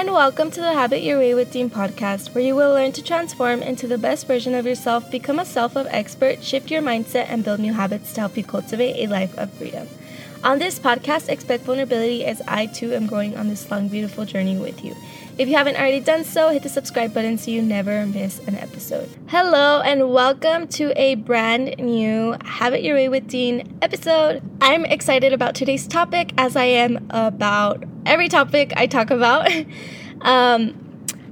and welcome to the Habit Your Way with Dean podcast, where you will learn to transform into the best version of yourself, become a self love expert, shift your mindset, and build new habits to help you cultivate a life of freedom. On this podcast, expect vulnerability as I too am growing on this long, beautiful journey with you. If you haven't already done so, hit the subscribe button so you never miss an episode. Hello, and welcome to a brand new Habit Your Way with Dean episode. I'm excited about today's topic as I am about every topic I talk about. um,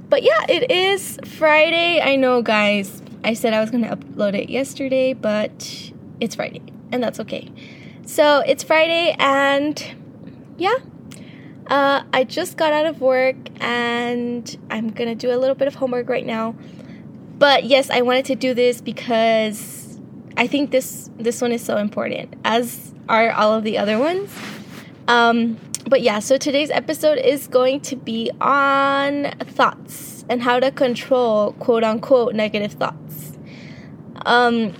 but yeah, it is Friday. I know, guys, I said I was going to upload it yesterday, but it's Friday, and that's okay. So it's Friday, and yeah, uh, I just got out of work and I'm gonna do a little bit of homework right now. But yes, I wanted to do this because I think this this one is so important, as are all of the other ones. Um, but yeah, so today's episode is going to be on thoughts and how to control quote unquote negative thoughts. Um,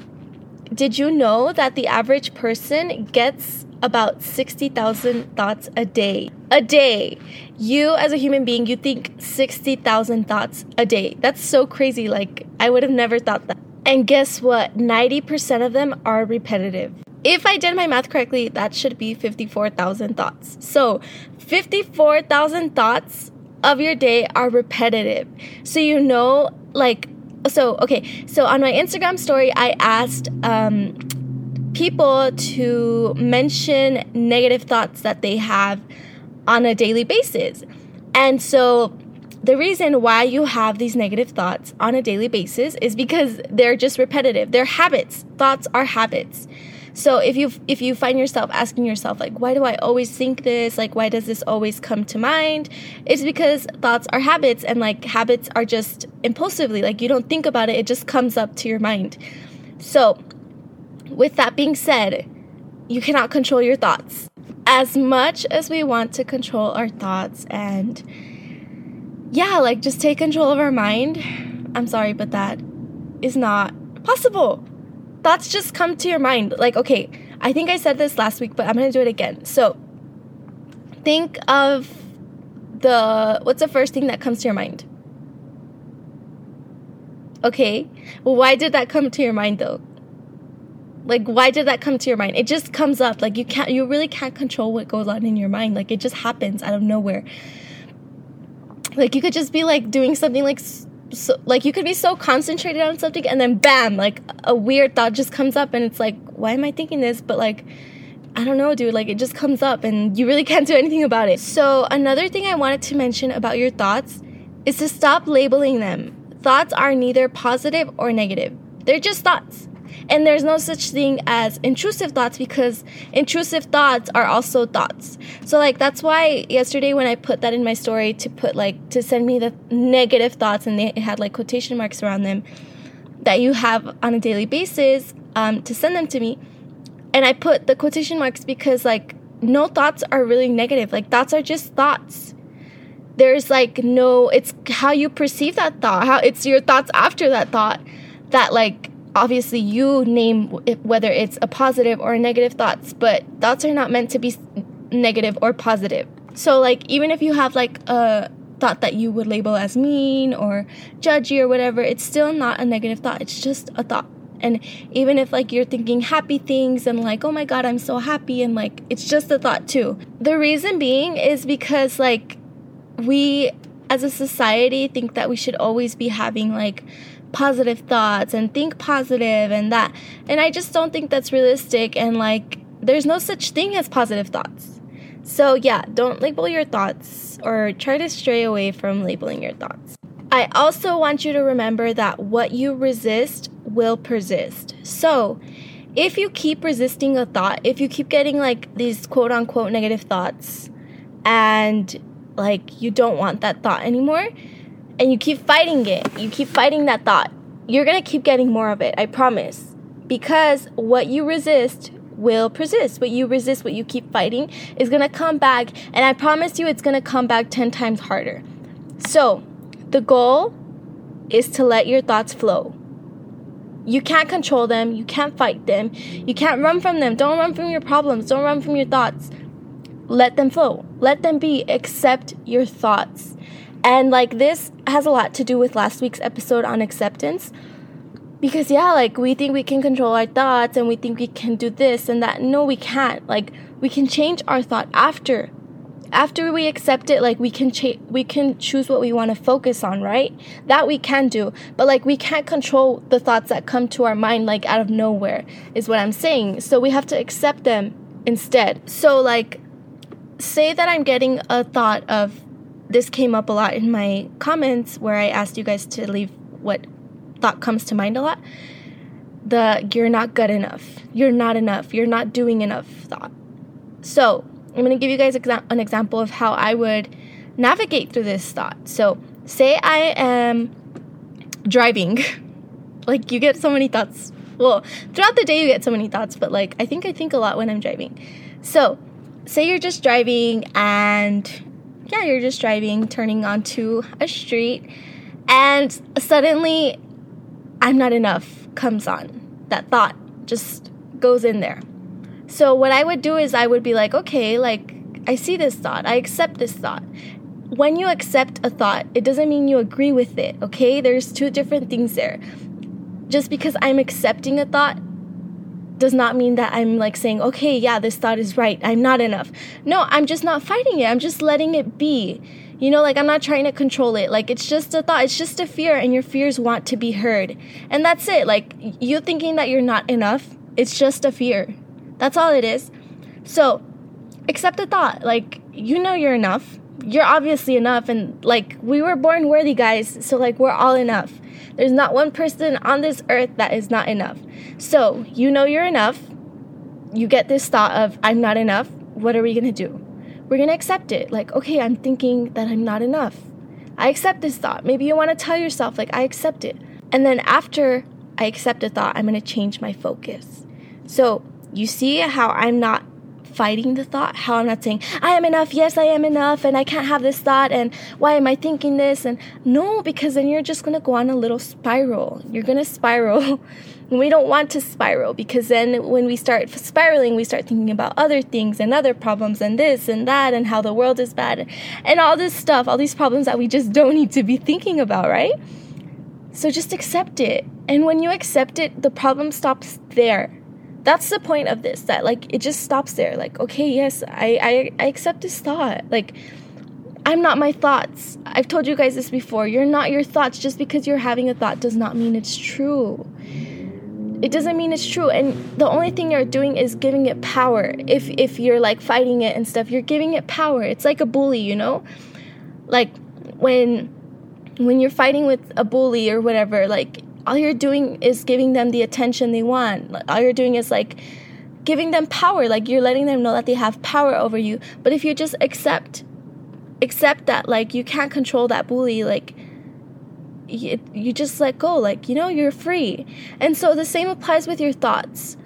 did you know that the average person gets about 60,000 thoughts a day. A day. You, as a human being, you think 60,000 thoughts a day. That's so crazy. Like, I would have never thought that. And guess what? 90% of them are repetitive. If I did my math correctly, that should be 54,000 thoughts. So, 54,000 thoughts of your day are repetitive. So, you know, like, so, okay, so on my Instagram story, I asked, um, people to mention negative thoughts that they have on a daily basis. And so the reason why you have these negative thoughts on a daily basis is because they're just repetitive. They're habits. Thoughts are habits. So if you if you find yourself asking yourself like why do I always think this? Like why does this always come to mind? It's because thoughts are habits and like habits are just impulsively like you don't think about it, it just comes up to your mind. So with that being said, you cannot control your thoughts. As much as we want to control our thoughts and yeah, like just take control of our mind, I'm sorry, but that is not possible. Thoughts just come to your mind. Like, okay, I think I said this last week, but I'm gonna do it again. So, think of the what's the first thing that comes to your mind? Okay, well, why did that come to your mind though? Like, why did that come to your mind? It just comes up. Like, you can't, you really can't control what goes on in your mind. Like, it just happens out of nowhere. Like, you could just be like doing something like, so, like, you could be so concentrated on something and then bam, like a weird thought just comes up and it's like, why am I thinking this? But like, I don't know, dude. Like, it just comes up and you really can't do anything about it. So, another thing I wanted to mention about your thoughts is to stop labeling them. Thoughts are neither positive or negative, they're just thoughts. And there's no such thing as intrusive thoughts because intrusive thoughts are also thoughts. So like that's why yesterday when I put that in my story to put like to send me the negative thoughts and they had like quotation marks around them that you have on a daily basis um, to send them to me. And I put the quotation marks because like no thoughts are really negative. Like thoughts are just thoughts there's like no it's how you perceive that thought how it's your thoughts after that thought that like obviously you name whether it's a positive or a negative thoughts, but thoughts are not meant to be negative or positive. So like even if you have like a thought that you would label as mean or judgy or whatever, it's still not a negative thought. It's just a thought. And even if like you're thinking happy things and like, oh my god, I'm so happy and like it's just a thought too. The reason being is because like we as a society think that we should always be having like positive thoughts and think positive and that. And I just don't think that's realistic and like there's no such thing as positive thoughts. So yeah, don't label your thoughts or try to stray away from labeling your thoughts. I also want you to remember that what you resist will persist. So, if you keep resisting a thought, if you keep getting like these quote unquote negative thoughts and like you don't want that thought anymore, and you keep fighting it, you keep fighting that thought, you're gonna keep getting more of it, I promise. Because what you resist will persist. What you resist, what you keep fighting, is gonna come back, and I promise you it's gonna come back 10 times harder. So, the goal is to let your thoughts flow. You can't control them, you can't fight them, you can't run from them. Don't run from your problems, don't run from your thoughts. Let them flow, let them be, accept your thoughts And like this has a lot to do with last week's episode on acceptance. Because yeah, like we think we can control our thoughts and we think we can do this and that. No, we can't. Like we can change our thought after after we accept it like we can cha- we can choose what we want to focus on right that we can do but like we can't control the thoughts that come to our mind like out of nowhere is what i'm saying so we have to accept them instead so like say that i'm getting a thought of this came up a lot in my comments where i asked you guys to leave what thought comes to mind a lot the you're not good enough you're not enough you're not doing enough thought so I'm going to give you guys exa- an example of how I would navigate through this thought. So, say I am driving. like, you get so many thoughts. Well, throughout the day, you get so many thoughts, but like, I think I think a lot when I'm driving. So, say you're just driving and yeah, you're just driving, turning onto a street, and suddenly, I'm not enough comes on. That thought just goes in there. So what I would do is I would be like, okay, like I see this thought. I accept this thought. When you accept a thought, it doesn't mean you agree with it, okay? There's two different things there. Just because I'm accepting a thought does not mean that I'm like saying, okay, yeah, this thought is right. I'm not enough. No, I'm just not fighting it. I'm just letting it be. You know, like I'm not trying to control it. Like it's just a thought, it's just a fear, and your fears want to be heard. And that's it. Like you thinking that you're not enough, it's just a fear. That's all it is. So, accept the thought. Like, you know you're enough. You're obviously enough. And, like, we were born worthy, guys. So, like, we're all enough. There's not one person on this earth that is not enough. So, you know you're enough. You get this thought of, I'm not enough. What are we going to do? We're going to accept it. Like, okay, I'm thinking that I'm not enough. I accept this thought. Maybe you want to tell yourself, like, I accept it. And then after I accept a thought, I'm going to change my focus. So, you see how I'm not fighting the thought, how I'm not saying, I am enough, yes, I am enough, and I can't have this thought, and why am I thinking this? And no, because then you're just gonna go on a little spiral. You're gonna spiral. we don't want to spiral because then when we start spiraling, we start thinking about other things and other problems and this and that and how the world is bad and all this stuff, all these problems that we just don't need to be thinking about, right? So just accept it. And when you accept it, the problem stops there that's the point of this that like it just stops there. Like okay yes I, I i accept this thought. Like i'm not my thoughts. I've told you guys this before. You're not your thoughts. Just because you're having a thought does not mean it's true. It doesn't mean it's true. And the only thing you're doing is giving it power. If if you're like fighting it and stuff you're giving it power. It's like a bully you know? Like when when you're fighting with a bully or whatever like all you're doing is giving them the attention they want. All you're doing is like giving them power. Like you're letting them know that they have power over you. But if you just accept accept that like you can't control that bully, like you, you just let go. Like, you know, you're free. And so the same applies with your thoughts.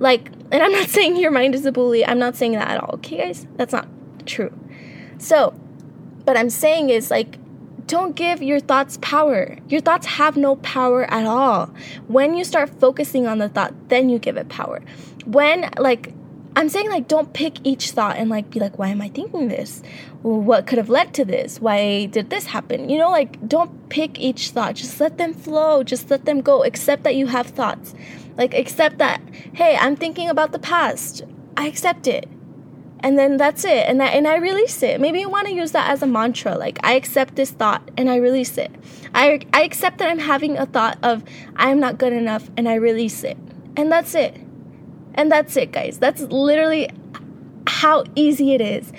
Like, and I'm not saying your mind is a bully. I'm not saying that at all. Okay, guys? That's not true. So, what I'm saying is like don't give your thoughts power. Your thoughts have no power at all. When you start focusing on the thought, then you give it power. When, like, I'm saying, like, don't pick each thought and, like, be like, why am I thinking this? What could have led to this? Why did this happen? You know, like, don't pick each thought. Just let them flow. Just let them go. Accept that you have thoughts. Like, accept that, hey, I'm thinking about the past. I accept it and then that's it. And I, and I release it. Maybe you want to use that as a mantra like i accept this thought and i release it. I, I accept that i'm having a thought of i'm not good enough and i release it. And that's it. And that's it guys. That's literally how easy it is.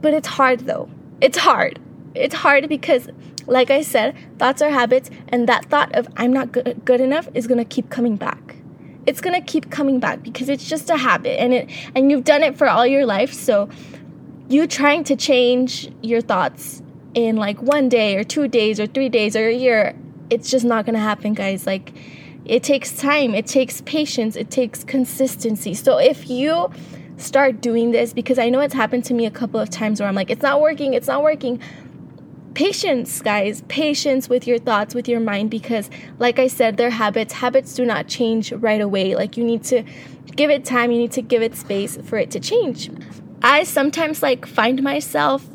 But it's hard though. It's hard. It's hard because like i said thoughts are habits and that thought of i'm not good, good enough is going to keep coming back it's going to keep coming back because it's just a habit and it and you've done it for all your life. So you trying to change your thoughts in like one day or two days or three days or a year it's just not going to happen guys. Like it takes time it takes patience it takes consistency. So if you start doing this because i know it's happened to me a couple of times where i'm like it's not working it's not working patience, guys. Patience with your thoughts, with your mind, because, like I said, they're habits. Habits do not change right away. Like, you need to give it time, you need to give it space for it to change. I sometimes, like, find myself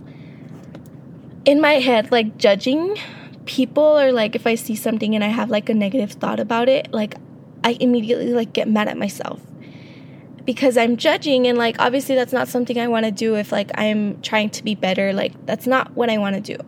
in my head, like judging people or like if I see something and I have like a negative thought about it, like I immediately like get mad at myself because I'm judging and like obviously that's not something I want to do if like I'm trying to be better like that's not what I want to do.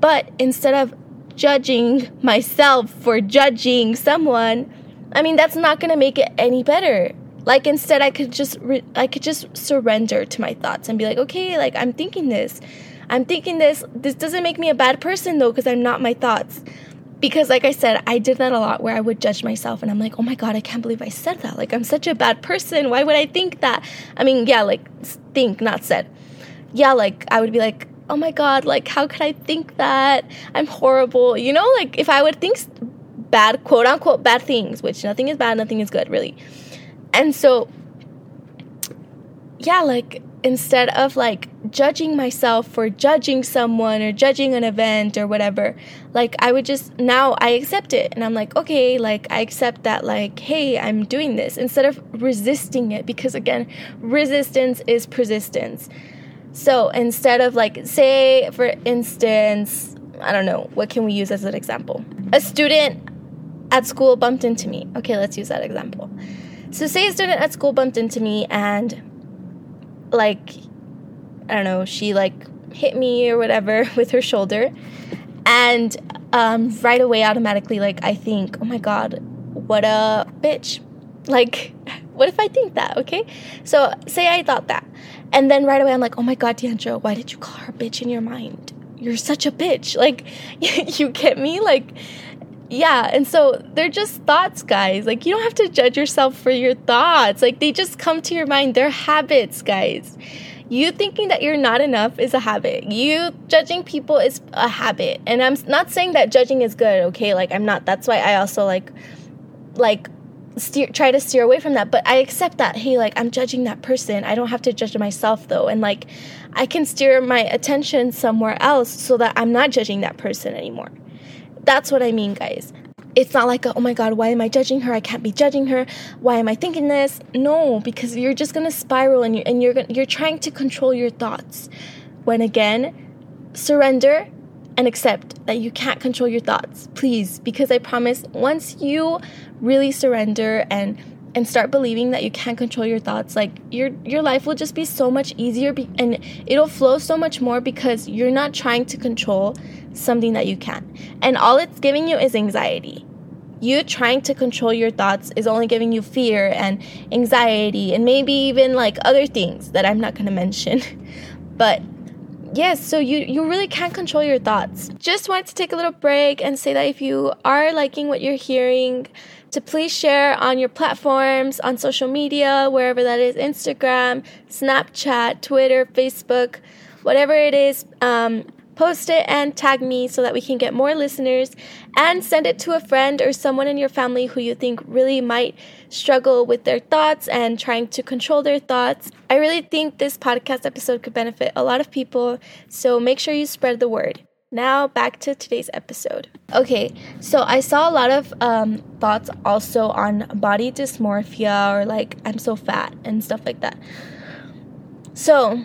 But instead of judging myself for judging someone, I mean that's not going to make it any better. Like instead I could just re- I could just surrender to my thoughts and be like, "Okay, like I'm thinking this. I'm thinking this. This doesn't make me a bad person though because I'm not my thoughts." Because like i said i did that a lot where i would judge myself and i'm like oh my god i can't believe i said that. Like i'm such a bad person. Why would i think that? I mean yeah like think not said. Yeah like i would be like oh my god like how could i think that? I'm horrible. You know like if i would think bad quote unquote bad things which nothing is bad nothing is good really. And so yeah like instead of like judging myself for judging someone or judging an event or whatever like i would just now i accept it. And i'm like okay like i accept that like hey i'm doing this instead of resisting it because again resistance is persistence. So instead of like say for instance i don't know what can we use as an example? A student at school bumped into me. Okay let's use that example. So say a student at school bumped into me and like I don't know, she like hit me or whatever with her shoulder. And um, right away, automatically, like, I think, oh my God, what a bitch. Like, what if I think that, okay? So, say I thought that. And then right away, I'm like, oh my God, Deandra, why did you call her bitch in your mind? You're such a bitch. Like, you get me? Like, yeah, and so they're just thoughts, guys. Like, you don't have to judge yourself for your thoughts. Like, they just come to your mind. They're habits, guys. You thinking that you're not enough is a habit. You judging people is a habit. And I'm not saying that judging is good, okay? Like, I'm not. That's why I also, like, like, steer try to steer away from that but i accept that hey like i'm judging that person i don't have to judge myself though and like i can steer my attention somewhere else so that i'm not judging that person anymore that's what I mean, guys. It's not like, a, oh my God, why am I judging her? I can't be judging her. Why am I thinking this? No, because you're just gonna spiral and you're and you're you're trying to control your thoughts. When again, surrender and accept that you can't control your thoughts, please. Because I promise, once you really surrender and and start believing that you can't control your thoughts like your your life will just be so much easier be- and it'll flow so much more because you're not trying to control something that you can and all it's giving you is anxiety. You trying to control your thoughts is only giving you fear and anxiety and maybe even like other things that I'm not going to mention. But yes so you you really can't control your thoughts. Just wanted to take a little break and say that if you are liking what you're hearing to please share on your platforms, on social media, wherever that is Instagram, Snapchat, Twitter, Facebook, whatever it is. Um, post it and tag me so that we can get more listeners and send it to a friend or someone in your family who you think really might struggle with their thoughts and trying to control their thoughts. I really think this podcast episode could benefit a lot of people, so make sure you spread the word. Now, back to today's episode. Okay, so I saw a lot of um, thoughts also on body dysmorphia or like I'm so fat and stuff like that. So,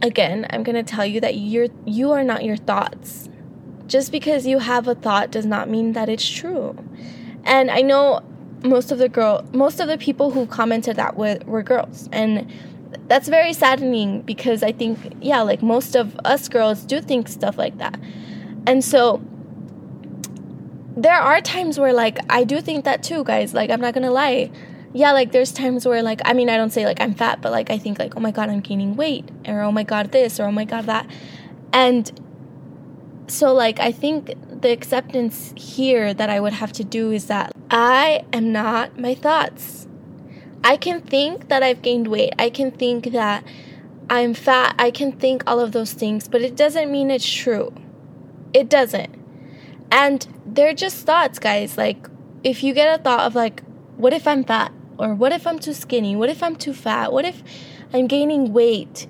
again, I'm gonna tell you that you're you are not your thoughts. Just because you have a thought does not mean that it's true. And I know most of the girl, most of the people who commented that were, were girls, and that's very saddening because I think, yeah, like most of us girls do think stuff like that. And so there are times where, like, I do think that too, guys. Like, I'm not gonna lie. Yeah, like, there's times where, like, I mean, I don't say, like, I'm fat, but, like, I think, like, oh my god, I'm gaining weight, or oh my god, this, or oh my god, that. And so, like, I think the acceptance here that I would have to do is that I am not my thoughts. I can think that I've gained weight. I can think that I'm fat. I can think all of those things, but it doesn't mean it's true. It doesn't. And they're just thoughts, guys. Like, if you get a thought of, like, what if I'm fat? Or what if I'm too skinny? What if I'm too fat? What if I'm gaining weight?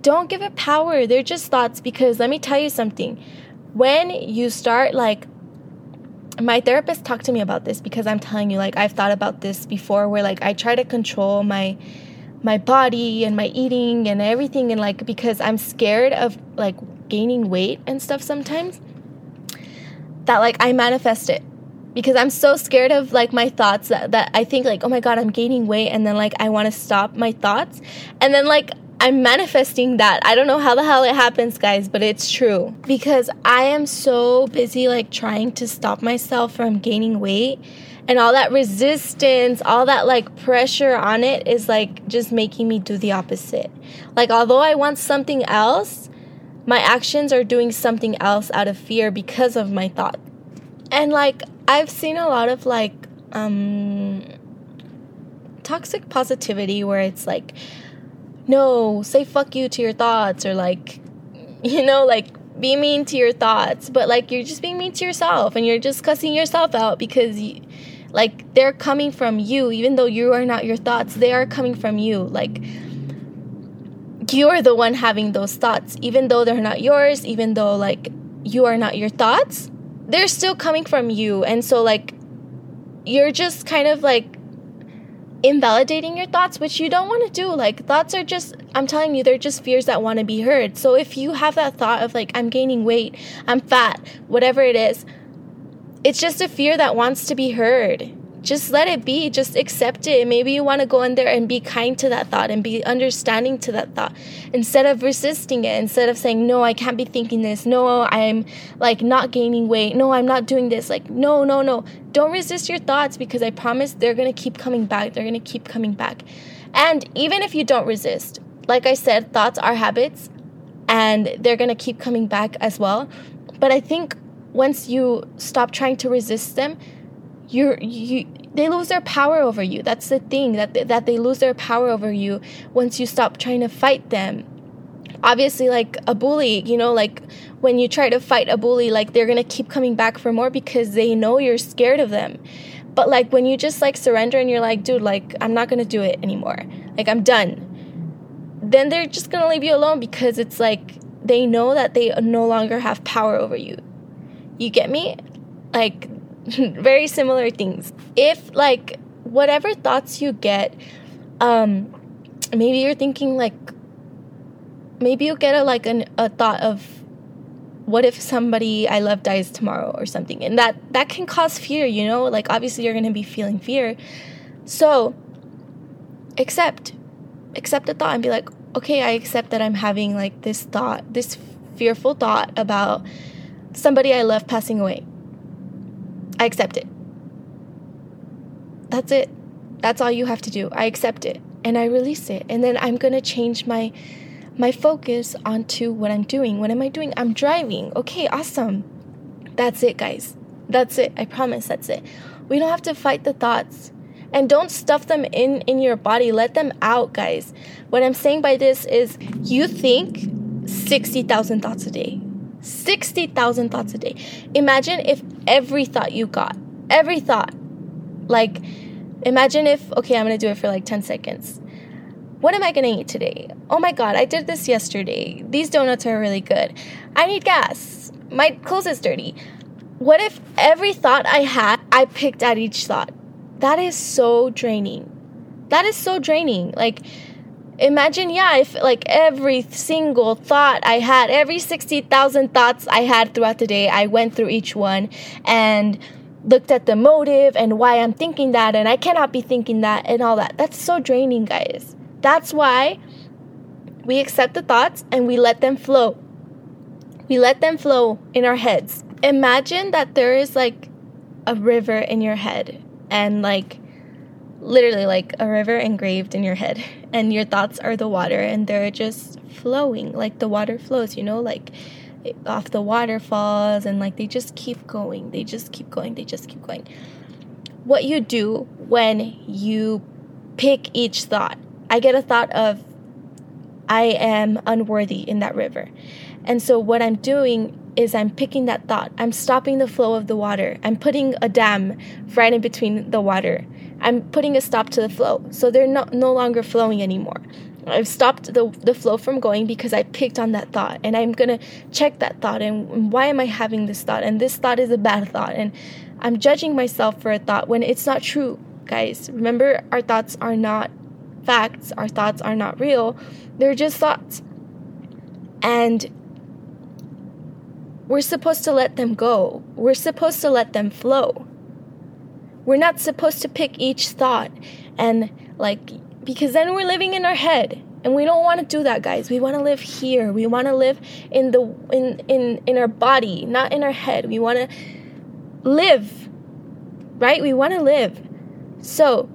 Don't give it power. They're just thoughts because let me tell you something. When you start, like, my therapist talked to me about this because I'm telling you like I've thought about this before where like I try to control my my body and my eating and everything and like because I'm scared of like gaining weight and stuff sometimes, that like I manifest it because I'm so scared of like my thoughts that, that I think like, oh my god, I'm gaining weight and then like I want to stop my thoughts. And then like I'm manifesting that. I don't know how the hell it happens, guys, but it's true. Because I am so busy like trying to stop myself from gaining weight and all that resistance, all that like pressure on it is like just making me do the opposite. Like although I want something else, my actions are doing something else out of fear because of my thought. And like I've seen a lot of like um toxic positivity where it's like no, say fuck you to your thoughts or like you know, like be mean to your thoughts, but like you're just being mean to yourself and you're just cussing yourself out because you, like they're coming from you even though you are not your thoughts, they are coming from you. Like you're the one having those thoughts even though they're not yours, even though like you are not your thoughts they're still coming from you. And so, like, you're just kind of like invalidating your thoughts, which you don't want to do. Like, thoughts are just, I'm telling you, they're just fears that want to be heard. So, if you have that thought of like, I'm gaining weight, I'm fat, whatever it is, it's just a fear that wants to be heard just let it be just accept it. And maybe you want to go in there and be kind to that thought and be understanding to that thought instead of resisting it instead of saying no i can't be thinking this. No i'm like not gaining weight. No i'm not doing this. Like no no no. Don't resist your thoughts because i promise they're going to keep coming back. They're going to keep coming back. And even if you don't resist like i said thoughts are habits and they're going to keep coming back as well. But i think once you stop trying to resist them you're you they lose their power over you. That's the thing that they, that they lose their power over you once you stop trying to fight them. Obviously like a bully you know like when you try to fight a bully like they're gonna keep coming back for more because they know you're scared of them. But like when you just like surrender and you're like dude like i'm not gonna do it anymore. Like i'm done. Then they're just gonna leave you alone because it's like they know that they no longer have power over you. You get me? Like very similar things. If like whatever thoughts you get, um, maybe you're thinking like maybe you get a like an, a thought of what if somebody I love dies tomorrow or something, and that that can cause fear. You know, like obviously you're gonna be feeling fear, so accept accept the thought and be like, okay, I accept that I'm having like this thought, this fearful thought about somebody I love passing away I accept it. That's it. That's all you have to do. I accept it and I release it. And then I'm going to change my my focus onto what I'm doing. What am I doing? I'm driving. Okay, awesome. That's it, guys. That's it. I promise that's it. We don't have to fight the thoughts. And don't stuff them in in your body. Let them out, guys. What I'm saying by this is you think 60,000 thoughts a day. 60,000 thoughts a day. Imagine if every thought you got, every thought, like, imagine if, okay, I'm gonna do it for like 10 seconds. What am I gonna eat today? Oh my god, I did this yesterday. These donuts are really good. I need gas. My clothes is dirty. What if every thought I had, I picked at each thought? That is so draining. That is so draining. Like, imagine yeah if like every single thought i had every 60000 thoughts i had throughout the day i went through each one and looked at the motive and why i'm thinking that and i cannot be thinking that and all that. That's so draining guys. That's why we accept the thoughts and we let them flow. We let them flow in our heads. Imagine that there is like a river in your head and like literally like a river engraved in your head and your thoughts are the water and they're just flowing like the water flows you know like eh, off the waterfalls and like they just keep going they just keep going they just keep going what you do when you pick each thought i get a thought of i am unworthy in that river and so what i'm doing is I'm picking that thought. I'm stopping the flow of the water. I'm putting a dam right in between the water. I'm putting a stop to the flow. So they're not, no longer flowing anymore. I've stopped the, the flow from going because I picked on that thought and I'm gonna check that thought and why am I having this thought and this thought is a bad thought and I'm judging myself for a thought when it's not true, guys. Remember, our thoughts are not facts, our thoughts are not real, they're just thoughts. And we're supposed to let them go. We're supposed to let them flow. We're not supposed to pick each thought and like because then we're living in our head. And we don't want to do that guys. We want to live here. We want to live in the in in in our body not in our head. We want to live right? We want to live. So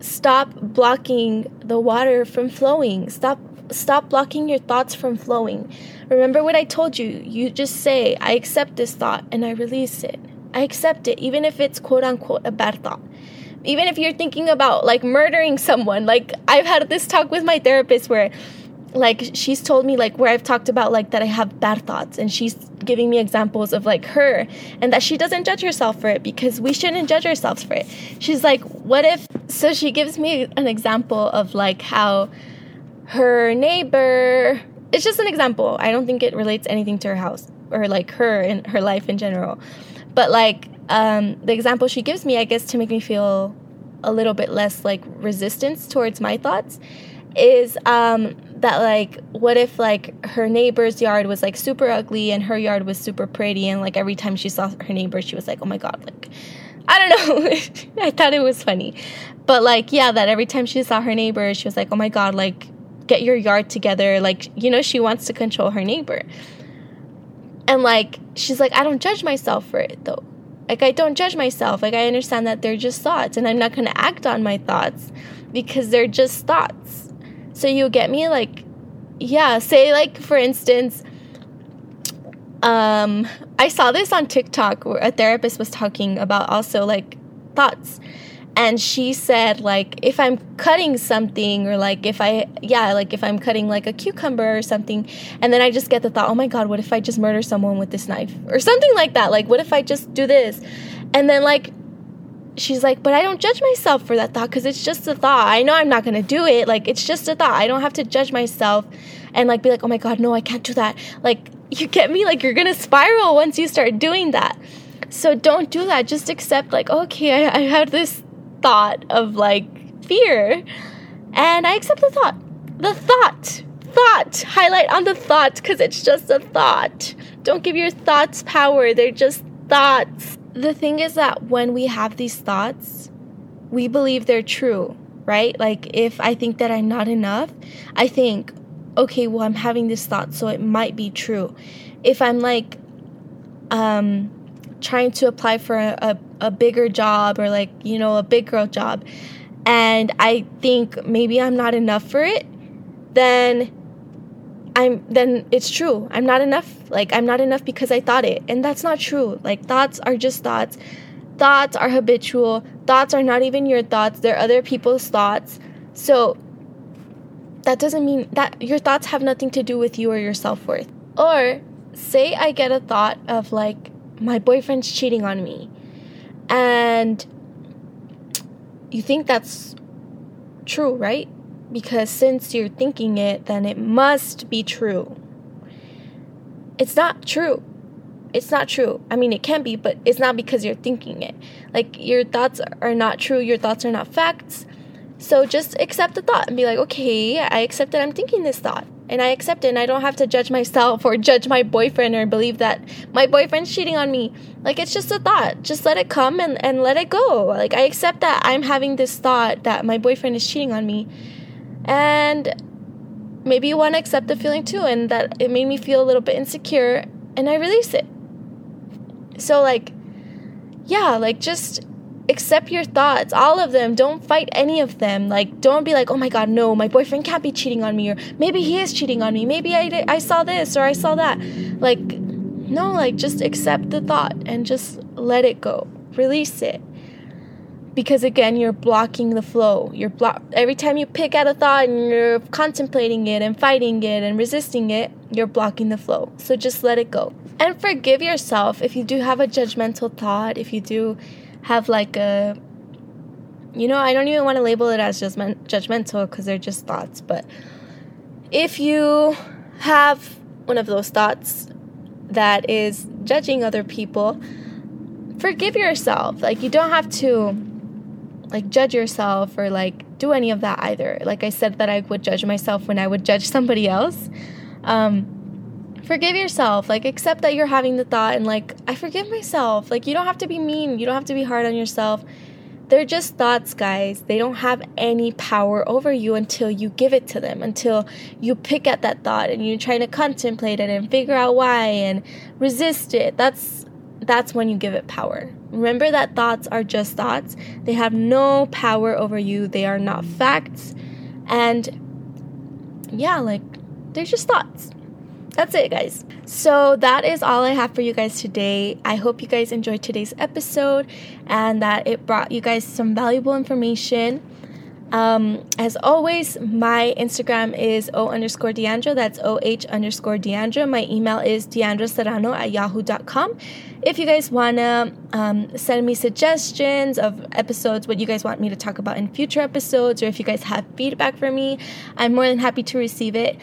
stop blocking the water from flowing. Stop stop blocking your thoughts from flowing. Remember what i told you. You just say i accept this thought and i release it i accept it even if it's quote unquote a bad thought. Even if you're thinking about like murdering someone. Like i've had this talk with my therapist where like she's told me like where i've talked about like that i have bad thoughts. And she's giving me examples of like her and that she doesn't judge herself for it because we shouldn't judge ourselves for it. She's like what if so she gives me an example of like how her neighbor it's just an example. I don't think it relates anything to her house or like her and her life in general but like um, the example she gives me, I guess, to make me feel a little bit less like resistance towards my thoughts, is um, that like, what if like her neighbor's yard was like super ugly and her yard was super pretty, and like every time she saw her neighbor, she was like, oh my god, like, I don't know. I thought it was funny, but like, yeah, that every time she saw her neighbor, she was like, oh my god, like, get your yard together. Like, you know, she wants to control her neighbor. And like, she's like, I don't judge myself for it though like, I don't judge myself. Like, I understand that they're just thoughts, and I'm not going to act on my thoughts because they're just thoughts. So, you get me? Like, yeah, say, like, for instance, um, I saw this on TikTok where a therapist was talking about also like thoughts and she said like if i'm cutting something or like if i yeah like if i'm cutting like a cucumber or something and then i just get the thought oh my god what if i just murder someone with this knife? Or something like that. Like what if i just do this? And then like she's like but i don't judge myself for that thought because it's just a thought. I know i'm not going to do it. Like it's just a thought. I don't have to judge myself and like be like oh my god no i can't do that like you get me? Like you're going to spiral once you start doing that. So don't do that. Just accept like okay I, I had this thought of like fear. And I accept the thought. The thought. Thought. Highlight on the thought because it's just a thought. Don't give your thoughts power. They're just thoughts. The thing is that when we have these thoughts, we believe they're true, right? Like if I think that I'm not enough, I think, okay, well, I'm having this thought, so it might be true. If I'm like, um, trying to apply for a, a, a bigger job or like, you know, a big girl job, and I think maybe I'm not enough for it, then I'm then it's true. I'm not enough. Like I'm not enough because I thought it. And that's not true. Like thoughts are just thoughts. Thoughts are habitual. Thoughts are not even your thoughts. They're other people's thoughts. So that doesn't mean that your thoughts have nothing to do with you or your self-worth. Or say I get a thought of like my boyfriend's cheating on me. And you think that's true, right? Because since you're thinking it, then it must be true. It's not true. It's not true. I mean, it can be, but it's not because you're thinking it. Like, your thoughts are not true, your thoughts are not facts. So just accept the thought and be like, okay, I accept that I'm thinking this thought and I accept it and I don't have to judge myself or judge my boyfriend or believe that my boyfriend's cheating on me. Like it's just a thought. Just let it come and, and let it go. Like I accept that I'm having this thought that my boyfriend is cheating on me. And maybe you want to accept the feeling too and that it made me feel a little bit insecure and I release it. So like yeah, like just accept your thoughts, all of them. Don't fight any of them. Like, don't be like, oh my God, no, my boyfriend can't be cheating on me, or maybe he is cheating on me. Maybe I, I saw this or I saw that. Like, no, like, just accept the thought and just let it go. Release it. Because again, you're blocking the flow. You're block every time you pick at a thought and you're contemplating it and fighting it and resisting it, you're blocking the flow. So just let it go. And forgive yourself if you do have a judgmental thought, if you do have like a you know, I don't even want to label it as just judgmental because they're just thoughts, but if you have one of those thoughts that is judging other people, forgive yourself. Like you don't have to like judge yourself or like do any of that either. Like I said that I would judge myself when I would judge somebody else. Um forgive yourself. Like, accept that you're having the thought and, like, I forgive myself. Like, you don't have to be mean, you don't have to be hard on yourself. They're just thoughts, guys. They don't have any power over you until you give it to them, until you pick at that thought and you're trying to contemplate it and figure out why and resist it. That's that's when you give it power. Remember that thoughts are just thoughts. They have no power over you. They are not facts. And yeah, like they're just thoughts. That's it, guys. So, that is all I have for you guys today. I hope you guys enjoyed today's episode and that it brought you guys some valuable information. Um, as always, my Instagram is O underscore Deandra. That's O H underscore Deandra. My email is deandraserrano at yahoo.com. If you guys want to um, send me suggestions of episodes, what you guys want me to talk about in future episodes, or if you guys have feedback for me, I'm more than happy to receive it.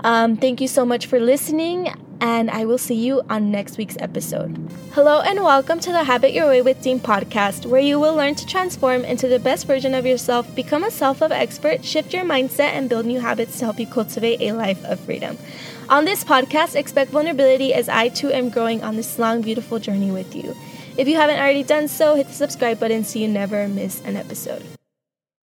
Um, thank you so much for listening, and I will see you on next week's episode. Hello, and welcome to the Habit Your Way with Dean podcast, where you will learn to transform into the best version of yourself, become a self love expert, shift your mindset, and build new habits to help you cultivate a life of freedom. On this podcast, expect vulnerability as I too am growing on this long, beautiful journey with you. If you haven't already done so, hit the subscribe button so you never miss an episode.